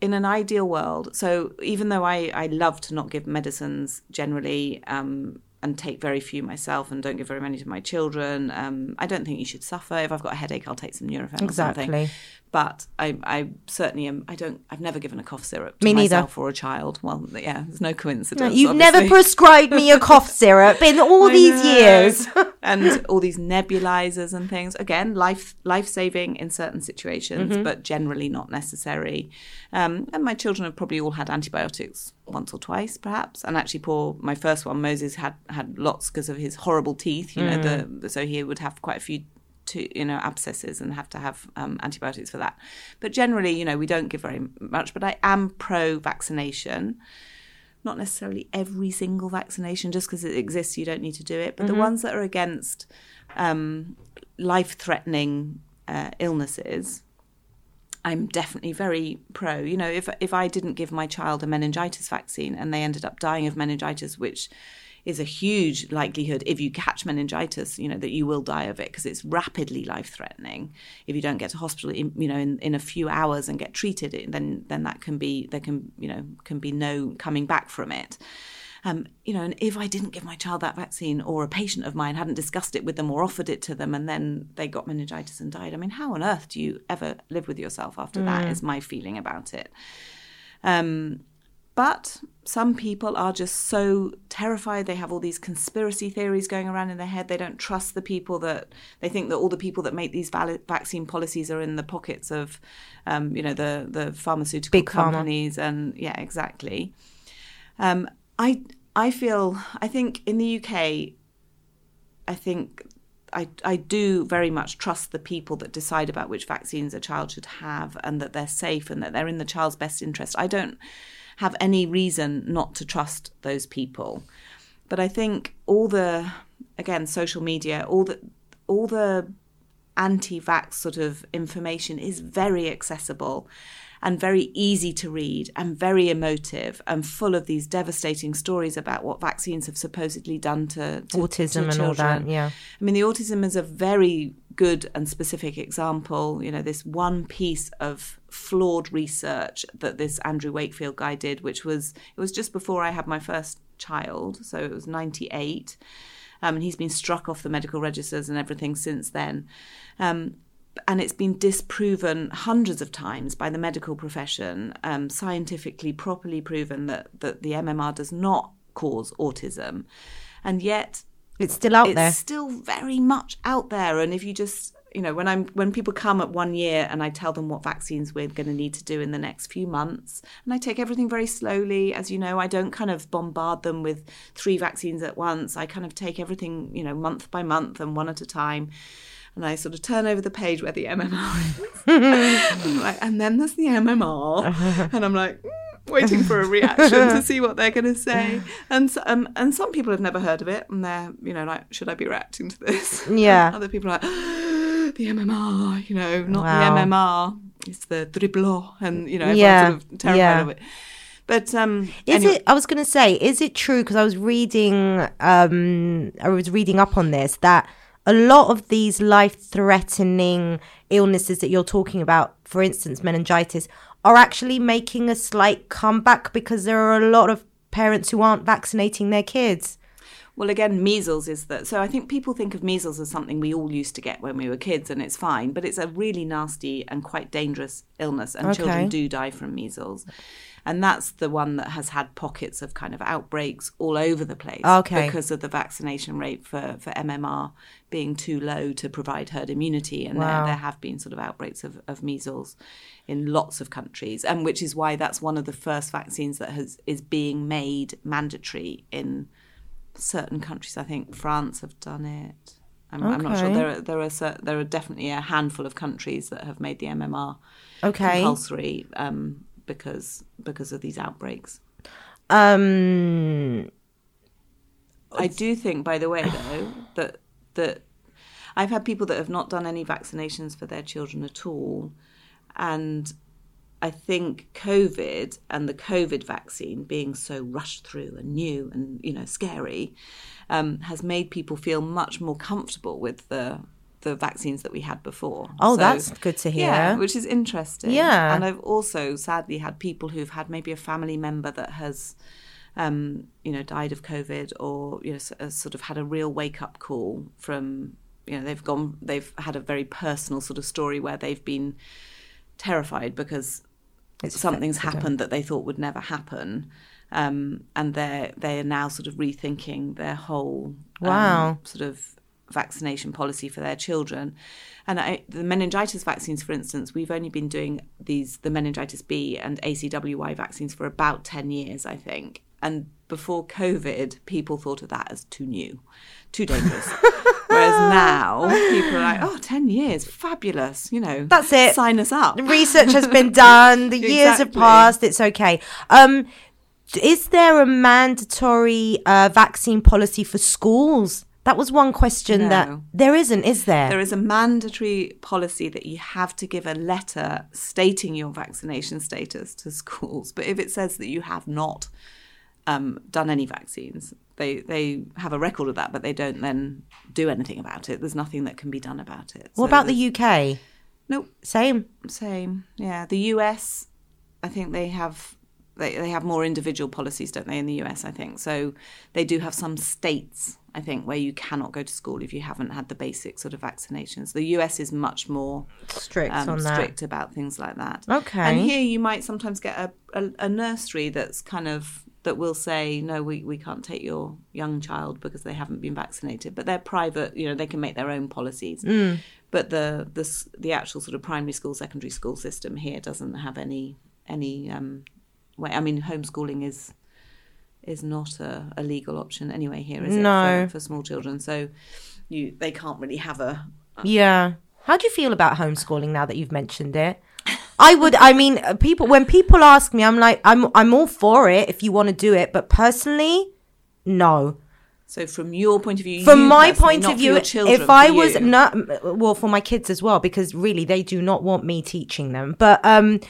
in an ideal world, so even though I, I love to not give medicines generally um, and take very few myself and don't give very many to my children, um, I don't think you should suffer. If I've got a headache, I'll take some Nurofen Exactly. or something. But I, I certainly am. I don't. I've never given a cough syrup to Me neither. myself or a child. Well, yeah, there's no coincidence. You've obviously. never prescribed me a cough syrup in all I these know. years. and all these nebulizers and things. Again, life life saving in certain situations, Mm-hmm. but generally not necessary. Um, and my children have probably all had antibiotics once or twice, perhaps. And actually, poor my first one, Moses had had lots because of his horrible teeth. You know, Mm. the so he would have quite a few. To, you know abscesses and have to have um, antibiotics for that. But generally you know we don't give very much but i am pro vaccination not necessarily every single vaccination just because it exists you don't need to do it. But the ones that are against um, life-threatening uh, illnesses i'm definitely very pro. You know if if i didn't give my child a meningitis vaccine and they ended up dying of meningitis which is a huge likelihood if you catch meningitis you know that you will die of it because it's rapidly life threatening if you don't get to hospital in, you know in, in a few hours and get treated then then that can be there can you know can be no coming back from it um, you know, and if I didn't give my child that vaccine, or a patient of mine hadn't discussed it with them or offered it to them, and then they got meningitis and died, I mean, how on earth do you ever live with yourself after that? Is my feeling about it. Um, but some people are just so terrified. They have all these conspiracy theories going around in their head. They don't trust the people that they think that all the people that make these valid vaccine policies are in the pockets of, um, you know, the the pharmaceutical Big pharma. companies. And yeah, exactly. Um, I I feel I think in the UK, I think I I do very much trust the people that decide about which vaccines a child should have and that they're safe and that they're in the child's best interest. I don't have any reason not to trust those people. But I think all the again social media, all the all the anti-vax sort of information is very accessible and very easy to read and very emotive and full of these devastating stories about what vaccines have supposedly done to, to Autism to and all that, yeah. I mean, the autism is a very good and specific example. You know, this one piece of flawed research that this Andrew Wakefield guy did, which was it was just before I had my first child, so it was ninety eight, um, and he's been struck off the medical registers and everything since then. Um, and it's been disproven hundreds of times by the medical profession, um, scientifically properly proven that, that the MMR does not cause autism. And yet It's still out it's there. still very much out there and if you just you know when i'm when people come at one year and i tell them what vaccines we're going to need to do in the next few months and i take everything very slowly as you know i don't kind of bombard them with three vaccines at once i kind of take everything you know month by month and one at a time and I sort of turn over the page where the MMR is. Like, and then there's the MMR. And I'm like, mm, waiting for a reaction to see what they're going to say. And um, and some people have never heard of it, and they're you know like, should I be reacting to this? Yeah. Other people are like, the MMR, you know, not Wow. the MMR, it's the dribble, and you know, everyone's Yeah, sort of terrified yeah. of it. But um, Is anyway- it? I was going to say, is it true? Because I was reading, um, I was reading up on this that a lot of these life-threatening illnesses that you're talking about, for instance, meningitis, are actually making a slight comeback because there are a lot of parents who aren't vaccinating their kids. Well, again, measles is that. So I think people think of measles as something we all used to get when we were kids, and it's fine. But it's a really nasty and quite dangerous illness, and Okay. children do die from measles. And that's the one that has had pockets of kind of outbreaks all over the place Okay. because of the vaccination rate for, for MMR being too low to provide herd immunity. And Wow. there, there have been sort of outbreaks of, of measles in lots of countries, and which is why that's one of the first vaccines that has is being made mandatory in certain countries. I think France have done it. I'm, I'm not sure. There are there are there are definitely a handful of countries that have made the MMR Okay. compulsory um, because because of these outbreaks. Um. I do think, by the way, though, that that I've had people that have not done any vaccinations for their children at all, and I think COVID and the COVID vaccine being so rushed through and new and you know scary um, has made people feel much more comfortable with the the vaccines that we had before. Oh, So- that's good to hear. Yeah, which is interesting. Yeah. and I've also sadly had people who've had maybe a family member that has um, you know, died of COVID or, you know, s- uh, sort of had a real wake up call from, you know, they've gone, they've had a very personal sort of story where they've been terrified because something's happened that they thought would never happen. Um, and they're, they're now sort of rethinking their whole um, Wow. sort of vaccination policy for their children. And I, the meningitis vaccines, for instance, we've only been doing these, the meningitis B and ACWY vaccines for about 10 years, I think. And before COVID, people thought of that as too new, too dangerous. Whereas now, people are like, oh, 10 years, fabulous, you know. That's it. Sign us up. The research has been done. The years have passed. It's okay. Um, is there a mandatory uh, vaccine policy for schools? That was one question that there isn't, is there? There is a mandatory policy that you have to give a letter stating your vaccination status to schools. But if it says that you have not um, done any vaccines, they they have a record of that, but they don't then do anything about it. There's nothing that can be done about it. what So about the UK? Nope. Same. Same. Yeah. The US, I think they have they, they have more individual policies, don't they, in the US, I think. So they do have some states, I think, where you cannot go to school if you haven't had the basic sort of vaccinations. The US is much more Strict um, on that. strict about things like that. Okay. And here you might sometimes get a, a, a nursery that's kind of that will say no we, we can't take your young child because they haven't been vaccinated but they're private you know they can make their own policies Mm. but the the the actual sort of primary school secondary school system here doesn't have any any um way i mean homeschooling is is not a, a legal option anyway here is No. it for, for small children so you they can't really have a Yeah. How do you feel about homeschooling now that you've mentioned it? I would. I mean, uh, people. When people ask me, I'm like, I'm. I'm all for it if you want to do it, but personally, no. so from your point of view From you my point of view, children, if I was not, well, for my kids as well, because really they do not want me teaching them. But um,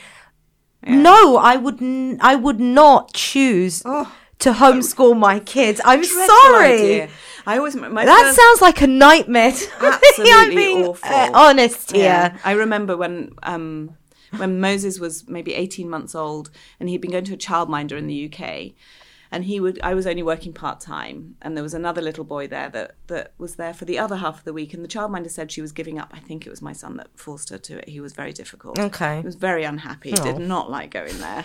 no, I would. N- I would not choose Oh. To homeschool my kids. I'm Dreadful sorry. idea. I always my That first- sounds like a nightmare. me. I'm Absolutely being awful. uh, honest here. Yeah. I remember when um, when Moses was maybe 18 months old and he'd been going to a childminder in the UK. And he would I was only working part time and there was another little boy there that, that was there for the other half of the week and the childminder said she was giving up. I think it was my son that forced her to it. He was very difficult. Okay. He was very unhappy, Oh. did not like going there.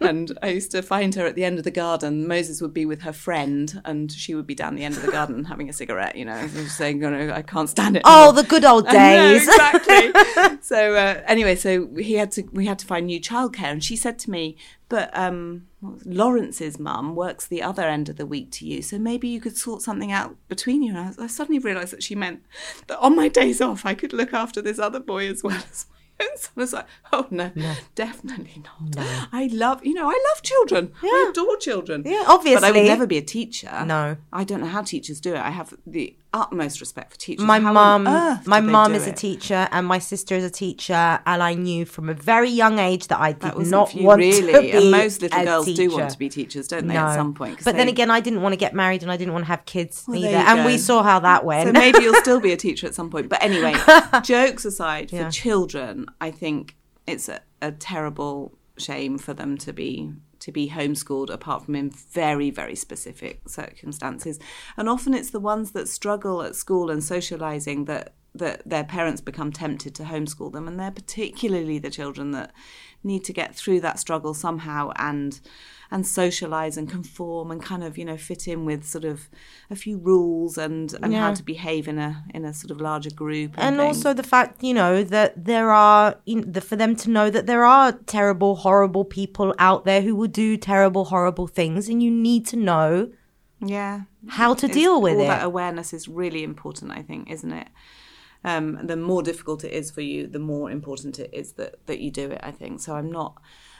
and I used to find her at the end of the garden. Moses would be with her friend and she would be down the end of the garden having a cigarette, you know, and saying, you know, I can't stand it. Oh, the good old I know, days. exactly. so uh, anyway, so he had to we had to find new childcare, and she said to me, "But um, Lawrence's mum works the other end of the week to you, so maybe you could sort something out between you." And I, was- I suddenly realised that she meant that on my days off, I could look after this other boy as well as my own son. I was like, "Oh no, definitely not." I love, you know, I love children. Yeah. I adore children. Yeah, obviously. But I would never be a teacher. No. I don't know how teachers do it. I have the utmost respect for teachers. my How mum my mum is a teacher and my sister is a teacher and i knew from a very young age that i did That not want really. to be and most little girls do want to be teachers, don't they? no At some point, but then again i didn't want to get married and i didn't want to have kids Well, either and go. we saw how that went so maybe you'll still be a teacher at some point. But anyway, jokes aside, for Yeah. children, I think it's a, a terrible shame for them to be to be homeschooled apart from in very very specific circumstances. And often it's the ones that struggle at school and socializing that that their parents become tempted to homeschool them. And they're particularly the children that need to get through that struggle somehow and and socialize and conform and kind of you know fit in with sort of a few rules and and Yeah. how to behave in a in a sort of larger group and, and also the fact you know that there are the, for them to know that there are terrible horrible people out there who will do terrible horrible things and you need to know yeah. how to It's- deal with all it. that awareness is really important i think isn't it? Um, the more difficult it is for you the more important it is that that you do it i think. So i'm not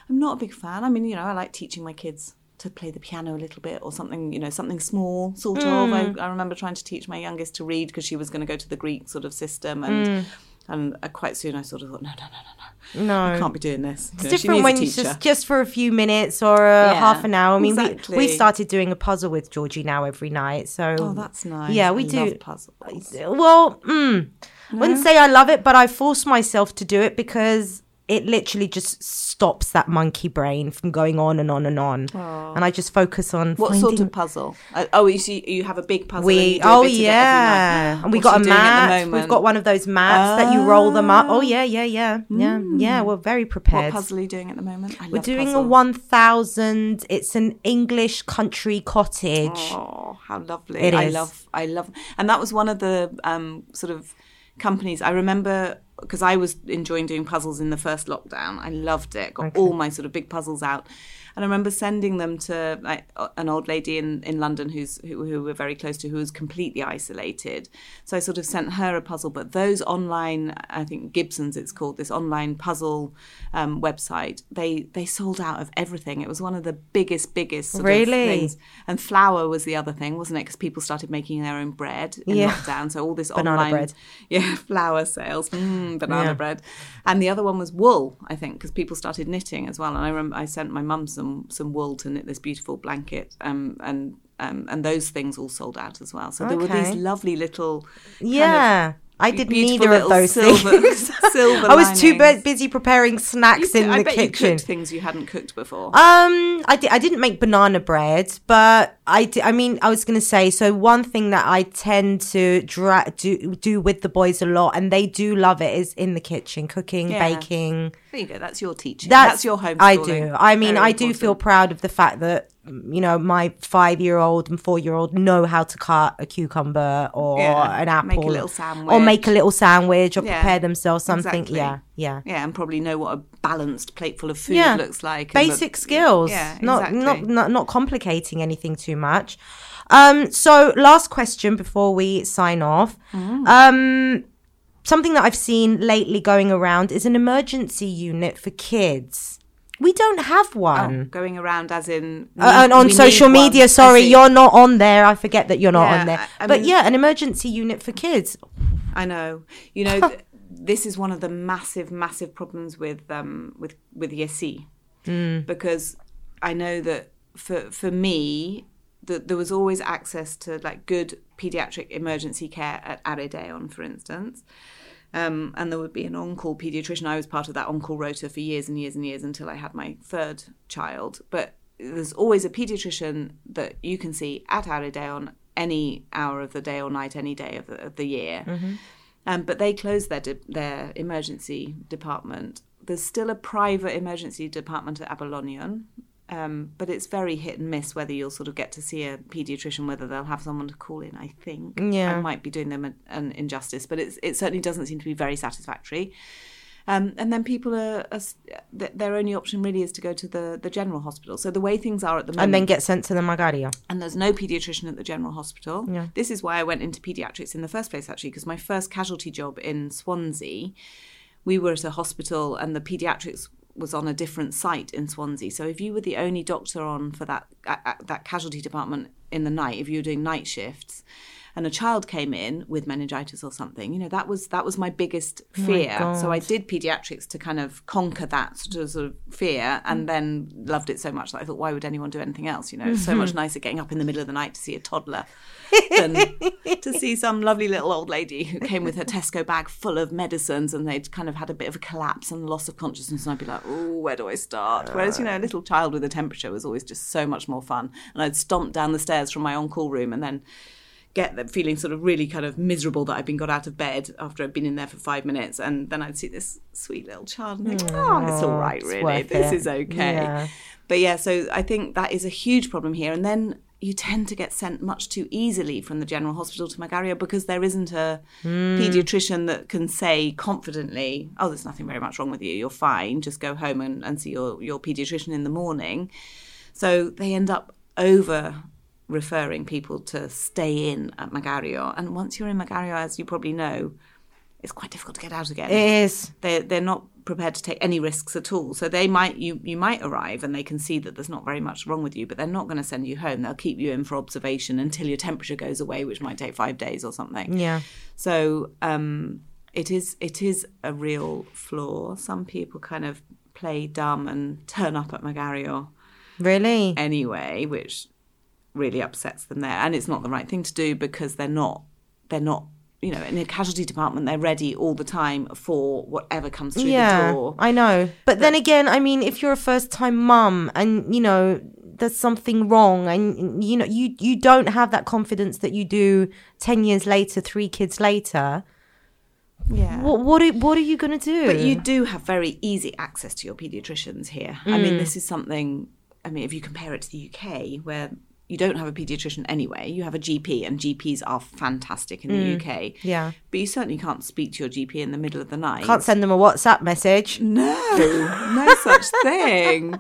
i'm not a big fan i mean you know i like teaching my kids to play the piano a little bit or something you know something small sort of I, I remember trying to teach my youngest to read because she was going to go to the greek sort of system and and uh, quite soon i sort of thought no no no no no no I can't be doing this You know, it's different when it's just just for a few minutes or uh, Yeah, half an hour. I mean, we, exactly. we've started doing a puzzle with Georgie now every night. So oh that's nice Yeah, we I do. love puzzles. Well, mm, wouldn't say I love it, but I force myself to do it because it literally just stops that monkey brain from going on and on and on, and I just focus on What finding. sort of puzzle? Uh, oh, you see, you have a big puzzle. we you oh bit of it every yeah, night. and we What got a you doing the mat. We've got one of those mats that you roll them up. Oh Ah. yeah, yeah, yeah, yeah, yeah. We're very What prepared. puzzle are you doing at the moment? I We're love doing a one thousand. It's an English country cottage. Oh, how lovely! It I is. love, I love, and that was one of the um, sort of companies I remember because I was enjoying doing puzzles in the first lockdown. I loved it. Got all my sort of big puzzles out. And I remember sending them to like, an old lady in, in London who's who, who we're very close to, who was completely isolated. So I sort of sent her a puzzle. But those online, I think Gibson's it's called, this online puzzle um, website, they they sold out of everything. It was one of the biggest, biggest sort Really? of things. And flour was the other thing, wasn't it? Because people started making their own bread in Yeah. lockdown. So all this Banana online, bread. yeah, flour sales, mm, banana Yeah. bread, and the other one was wool. I think because people started knitting as well. And I remember I sent my mum some some wool to knit this beautiful blanket, um, and um, and those things all sold out as well. So there were these lovely little, Yeah, I did neither of those silver- things. silver I was too linings. busy preparing snacks in I the bet you kitchen. cooked things you hadn't cooked before. Um, I, di- I didn't make banana bread, but I, di- I mean, I was going to say, so one thing that I tend to dra- do, do with the boys a lot, and they do love it, is in the kitchen, cooking, Yeah. baking. there you go. That's your teaching. That's, That's, your home. I do. I mean, Very I do feel proud of the fact that, you know, my five year old and four year old know how to cut a cucumber or Yeah, an apple. make a little Or make a little sandwich or Yeah, prepare themselves something. exactly. Yeah, yeah. Yeah, and probably know what a balanced plateful of food Yeah. looks like. basic skills Yeah, not, exactly. not not not complicating anything too much um so last question before we sign off Mm. um something that i've seen lately going around is an emergency unit for kids we don't have Oh, one. going around as in Uh, and on social media I sorry you're not on there. I forget that you're not Yeah, on there. I- I but mean- yeah an emergency unit for kids. I know. You know, th- this is one of the massive, massive problems with um, with with GESY, Mm. because I know that for for me, that there was always access to like good pediatric emergency care at Aredeon, for instance. Um, and there would be an on-call pediatrician. I was part of that on-call rota for years and years and years until I had my third child. But there's always a pediatrician that you can see at Aredeon any hour of the day or night, any day of the, of the year. Um, but they closed their de- their emergency department. There's still a private emergency department at Apollonion, um, but it's very hit and miss whether you'll sort of get to see a paediatrician, whether they'll have someone to call in. I think Yeah. I might be doing them an, an injustice, but it's, it certainly doesn't seem to be very satisfactory. Um, and then people are, are their only option really is to go to the, the general hospital. So the way things are at the moment, and then get sent to the magaria and there's no pediatrician at the general hospital. Yeah. This is why I went into pediatrics in the first place, actually, because my first casualty job in Swansea, we were at a hospital and the pediatrics was on a different site in Swansea. So if you were the only doctor on for that uh, uh, that casualty department in the night, if you were doing night shifts, and a child came in with meningitis or something, you know, that was that was my biggest oh fear. so I did pediatrics to kind of conquer that sort of, sort of fear, and mm. then loved it so much that I thought, why would anyone do anything else? You know, it's so mm-hmm. much nicer getting up in the middle of the night to see a toddler than to see some lovely little old lady who came with her Tesco bag full of medicines, and they'd kind of had a bit of a collapse and loss of consciousness, and I'd be like, oh, where do I start? Whereas you know, a little child with a temperature was always just so much more fun, and I'd stomp down the stairs from my on-call room, and then get them feeling sort of really kind of miserable that I'd been got out of bed after I'd been in there for five minutes, and then I'd see this sweet little child and think, oh, it's mm, all right, really, this it. is okay. Yeah. But yeah, so I think that is a huge problem here, and then. You tend to get sent much too easily from the general hospital to Makario because there isn't a mm. paediatrician that can say confidently, "Oh, there's nothing very much wrong with you. You're fine. Just go home and, and see your your paediatrician in the morning." So they end up over referring people to stay in at Makario. And once you're in Makario, as you probably know, it's quite difficult to get out again. It is. They're, they're not prepared to take any risks at all. So they might you you might arrive and they can see that there's not very much wrong with you, but they're not going to send you home. They'll keep you in for observation until your temperature goes away, which might take five days or something. Yeah. So um, it is it is a real flaw. Some people kind of play dumb and turn up at Makario Really? anyway, which really upsets them there. And it's not the right thing to do because they're not they're not you know in a casualty department they're ready all the time for whatever comes through yeah, the door. I know. But then again, I mean, if you're a first time mum and, you know, there's something wrong and, you know, you, you don't have that confidence that you do 10 years later, three kids later, Yeah. what, what, are, what are you going to do? But you do have very easy access to your paediatricians here. I Mm. mean, this is something, I mean, if you compare it to the UK, where you don't have a paediatrician anyway, you have a GP, and GPs are fantastic in the UK. Mm. Yeah. But you certainly can't speak to your GP in the middle of the night. Can't send them a WhatsApp message. No, no such thing.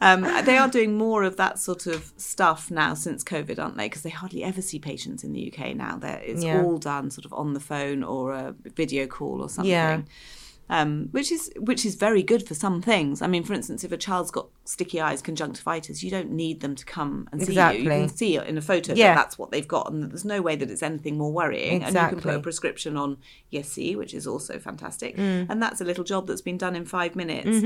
Um, they are doing more of that sort of stuff now since COVID, aren't they? Because they hardly ever see patients in the UK now. They're, it's Yeah. all done sort of on the phone or a video call or something. Yeah. Um, which is which is very good for some things. I mean, for instance, if a child's got sticky eyes, conjunctivitis, you don't need them to come and see you. You can see it in a photo Yeah. that that's what they've got, and there's no way that it's anything more worrying. And you can put a prescription on GESY, which is also fantastic, Mm. and that's a little job that's been done in five minutes,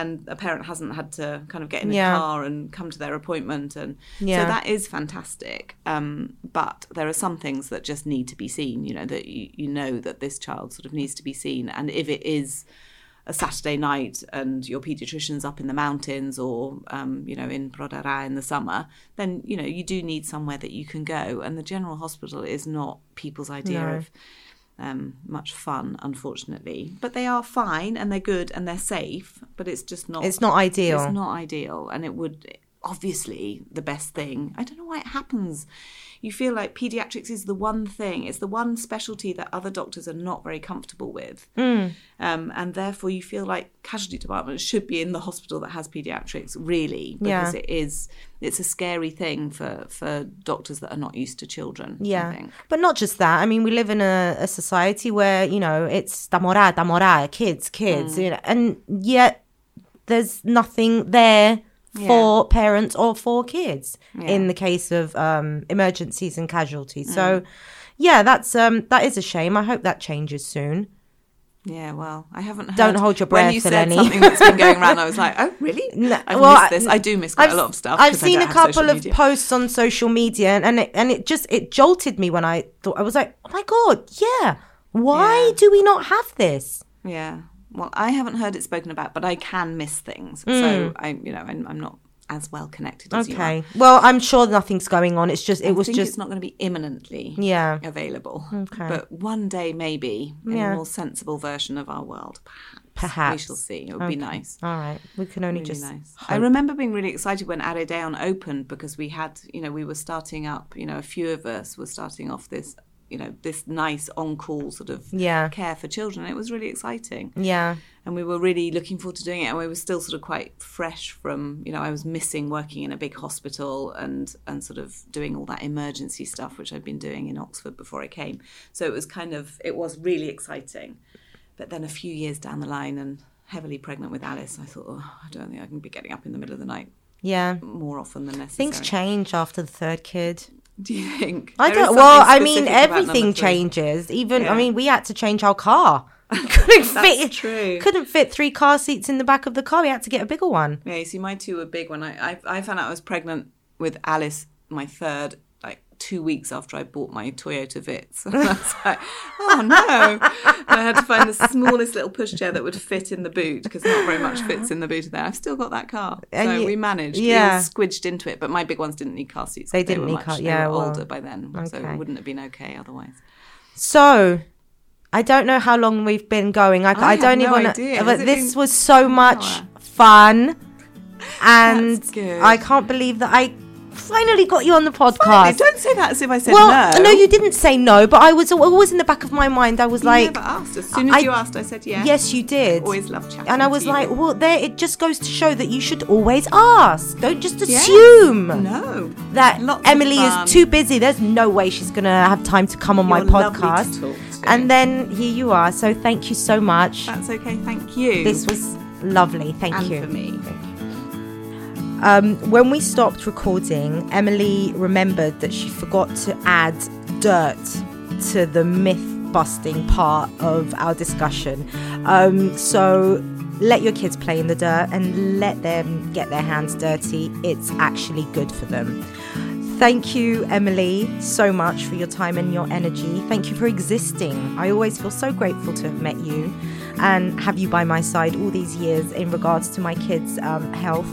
and a parent hasn't had to kind of get in a Mm-hmm. Yeah. car and come to their appointment, and Yeah. so that is fantastic. Um, but there are some things that just need to be seen. You know that you, you know that this child sort of needs to be seen, and if it is a Saturday night and your paediatrician's up in the mountains or um, you know in Prodara in the summer, then you know you do need somewhere that you can go. And the general hospital is not people's idea No. of um, much fun, unfortunately. But they are fine and they're good and they're safe. But it's just not. It's not ideal. It's not ideal, and it would obviously the best thing. I don't know why it happens. You feel like pediatrics is the one thing, it's the one specialty that other doctors are not very comfortable with. Hmm. Um, and therefore, you feel like casualty departments should be in the hospital that has pediatrics, really, because Yeah. it is it's a scary thing for, for doctors that are not used to children. Yeah. But not just that. I mean, we live in a, a society where, you know, it's tamora, tamora, kids, kids, Mm. you know, and yet there's nothing there for parents or for kids in the case of um, emergencies and casualties. Mm. So, yeah, that's um, that is a shame. I hope that changes soon. Yeah, well, I haven't. Heard, Don't hold your When breath, you said Eleni. something that's been going around, I was like, "Oh, really? I've well, missed this. I do miss quite a lot of stuff." I've seen a couple of posts on social media, and, and it and it just it jolted me when I thought I was like, oh my god, yeah. Why Yeah. do we not have this? Yeah. Well, I haven't heard it spoken about, but I can miss things. Mm. So I, you know, I'm, I'm not as well connected as you are. Okay. Well, I'm sure nothing's going on. It's just it I was just it's not going to be imminently yeah. available. Okay. But one day, maybe in Yeah. a more sensible version of our world, perhaps. Perhaps. we shall see. It would be nice. All right. We can only Really just nice. I remember being really excited when Aredeon opened because we had, you know, we were starting up. You know, a few of us were starting off this, you know, this nice on-call sort of Yeah. care for children. It was really exciting. yeah. and we were really looking forward to doing it and we were still sort of quite fresh from you know i was missing working in a big hospital and and sort of doing all that emergency stuff which i'd been doing in oxford before i came so it was kind of it was really exciting but then a few years down the line and heavily pregnant with alice i thought oh, i don't think i can be getting up in the middle of the night Yeah. more often than necessary Things change after the third kid. Do you think? I There don't. Well, I mean, everything changes. Even Yeah. I mean, we had to change our car. couldn't That's fit. true. Couldn't fit three car seats in the back of the car. We had to get a bigger one. Yeah, you see, my two were big when I, I I found out I was pregnant with Alice, my third, two weeks after I bought my Toyota Vitz. And I was like, oh no! And I had to find the smallest little pushchair that would fit in the boot because not very much fits in the boot of there. I've still got that car, And so you- we managed. yeah. we squidged into it, but my big ones didn't need car seats. They they didn't were need car- they yeah, were well, older by then, so okay. it wouldn't have been okay otherwise. So, I don't know how long we've been going. I, I, have don't no even. idea. But this was so much fun, and I can't believe that I finally got you on the Finally, podcast. don't say that as if I said well, no. you didn't say no, but I was always in the back of my mind. I was You like, never asked. As soon as I- you asked, I said yes. yes, you did. Always love chatting. and I to was you. like, well, there. It just goes to show that you should always ask. Don't just Yes. assume no. that Lots Emily is too busy. There's no way she's gonna have time to come on my You're to podcast. talk to. And then here you are. So thank you so much. That's okay. Thank you. This was lovely. Thank and you. for me. Um, when we stopped recording, Emily remembered that she forgot to add dirt to the myth busting part of our discussion. Um, so let your kids play in the dirt and let them get their hands dirty. It's actually good for them. Thank you, Emily, so much for your time and your energy. Thank you for existing. I always feel so grateful to have met you and have you by my side all these years in regards to my kids' um, health.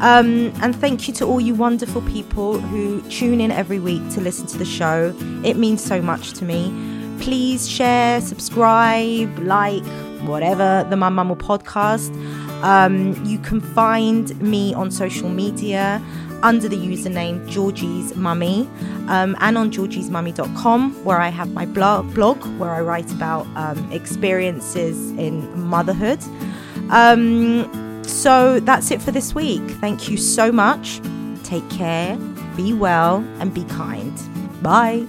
Um, and thank you to all you wonderful people who tune in every week to listen to the show. It means so much to me. Please share, subscribe, like, whatever the Mum Mumble podcast. Um, you can find me on social media under the username Georgie's Mummy um, and on georgiesmummy.com where I have my blog, blog where I write about um, experiences in motherhood. Um, so that's it for this week. Thank you so much. Take care, be well, and be kind. Bye.